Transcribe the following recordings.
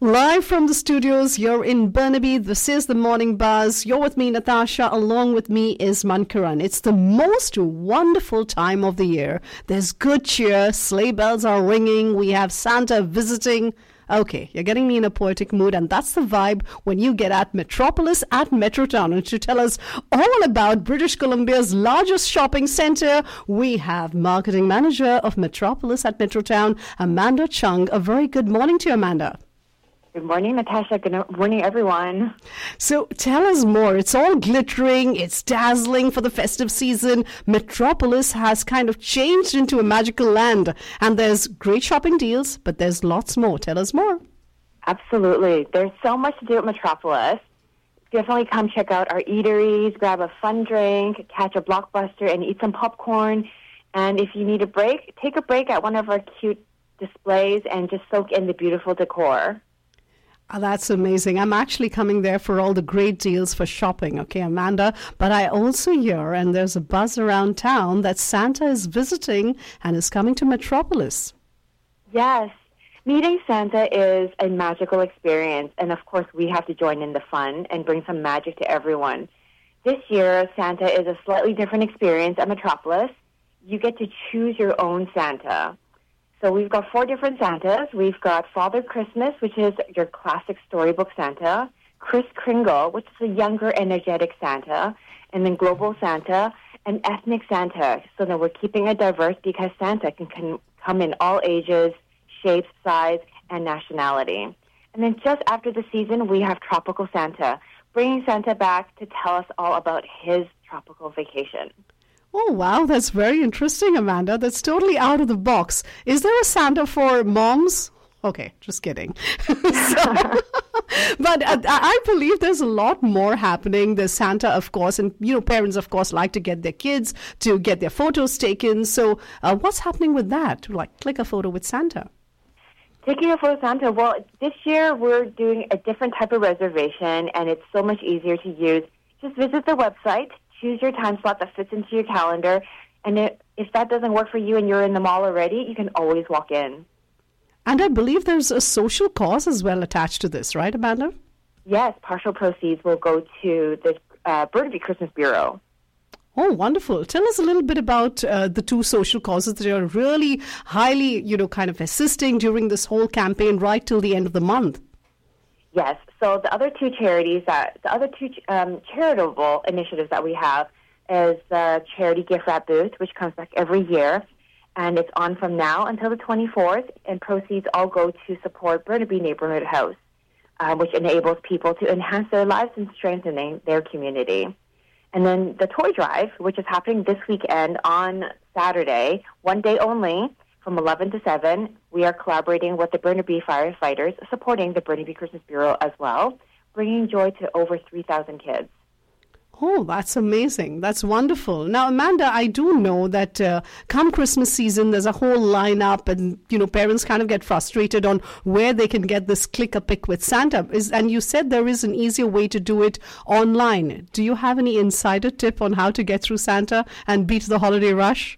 Live from the studios, you're in Burnaby. This is the Morning Buzz. You're with me, Natasha. Along with me is Mankaran. It's the most wonderful time of the year. There's good cheer. Sleigh bells are ringing. We have Santa visiting. Okay, you're getting me in a poetic mood, and that's the vibe when you get at Metropolis at Metrotown. And to tell us all about British Columbia's largest shopping center, we have marketing manager of Metropolis at Metrotown, Amanda Chung. A very good morning to you, Amanda. Good morning, Natasha. Good morning, everyone. So tell us more. It's all glittering, it's dazzling for the festive season. Metropolis has kind of changed into a magical land, and there's great shopping deals, but there's lots more. Tell us more. Absolutely. There's so much to do at Metropolis. Definitely come check out our eateries, grab a fun drink, catch a blockbuster, and eat some popcorn. And if you need a break, take a break at one of our cute displays and just soak in the beautiful decor. Oh, that's amazing. I'm actually coming there for all the great deals for shopping, okay, Amanda? But I also hear, and there's a buzz around town, that Santa is visiting and is coming to Metropolis. Yes. Meeting Santa is a magical experience, and of course, we have to join in the fun and bring some magic to everyone. This year, Santa is a slightly different experience at Metropolis. You get to choose your own Santa. So we've got four different Santas. We've got Father Christmas, which is your classic storybook Santa, Kris Kringle, which is a younger, energetic Santa, and then Global Santa and Ethnic Santa. So then we're keeping it diverse because Santa can, can come in all ages, shapes, size, and nationality. And then just after the season, we have Tropical Santa, bringing Santa back to tell us all about his tropical vacation. Oh, wow, that's very interesting, Amanda. That's totally out of the box. Is there a Santa for moms? Okay, just kidding. so, but uh, I believe there's a lot more happening. There's Santa, of course, and you know, parents, of course, like to get their kids to get their photos taken. So, uh, what's happening with that? Like, click a photo with Santa. Taking a photo with Santa. Well, this year we're doing a different type of reservation, and it's so much easier to use. Just visit the website choose your time slot that fits into your calendar. And it, if that doesn't work for you and you're in the mall already, you can always walk in. And I believe there's a social cause as well attached to this, right, Amanda? Yes, partial proceeds will go to the uh, Burnaby Christmas Bureau. Oh, wonderful. Tell us a little bit about uh, the two social causes that are really highly, you know, kind of assisting during this whole campaign right till the end of the month. Yes. So the other two charities that the other two um, charitable initiatives that we have is the charity gift wrap booth, which comes back every year, and it's on from now until the 24th. And proceeds all go to support Burnaby Neighborhood House, uh, which enables people to enhance their lives and strengthening their community. And then the toy drive, which is happening this weekend on Saturday, one day only from 11 to 7. We are collaborating with the Burnaby firefighters, supporting the Burnaby Christmas Bureau as well, bringing joy to over 3,000 kids. Oh, that's amazing. That's wonderful. Now, Amanda, I do know that uh, come Christmas season, there's a whole lineup, and you know, parents kind of get frustrated on where they can get this click a pick with Santa. Is, and you said there is an easier way to do it online. Do you have any insider tip on how to get through Santa and beat the holiday rush?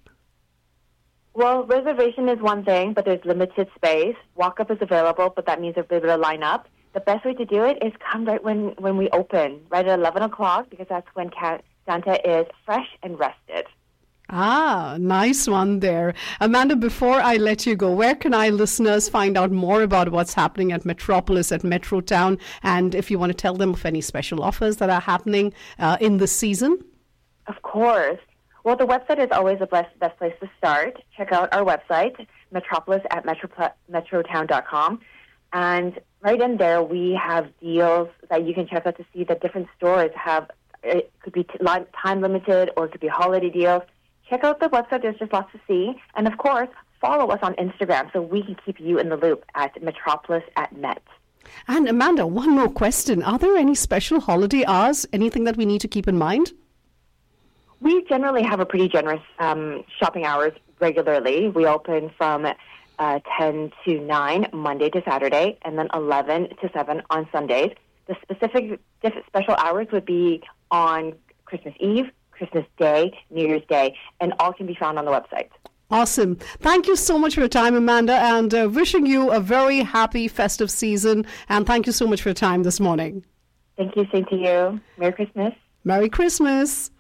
Well, reservation is one thing, but there's limited space. Walk up is available, but that means they're able to line up. The best way to do it is come right when, when we open, right at 11 o'clock, because that's when Santa is fresh and rested. Ah, nice one there. Amanda, before I let you go, where can I listeners find out more about what's happening at Metropolis, at Metrotown, and if you want to tell them of any special offers that are happening uh, in the season? Of course. Well, the website is always the best, best place to start. Check out our website, metropolis at metro, metrotown.com. And right in there, we have deals that you can check out to see that different stores have. It could be time limited or it could be holiday deals. Check out the website. There's just lots to see. And of course, follow us on Instagram so we can keep you in the loop at metropolis at Met. And Amanda, one more question. Are there any special holiday hours? Anything that we need to keep in mind? We generally have a pretty generous um, shopping hours regularly. We open from uh, 10 to 9 Monday to Saturday, and then 11 to 7 on Sundays. The specific special hours would be on Christmas Eve, Christmas Day, New Year's Day, and all can be found on the website. Awesome. Thank you so much for your time, Amanda, and uh, wishing you a very happy festive season. And thank you so much for your time this morning. Thank you. Same to you. Merry Christmas. Merry Christmas.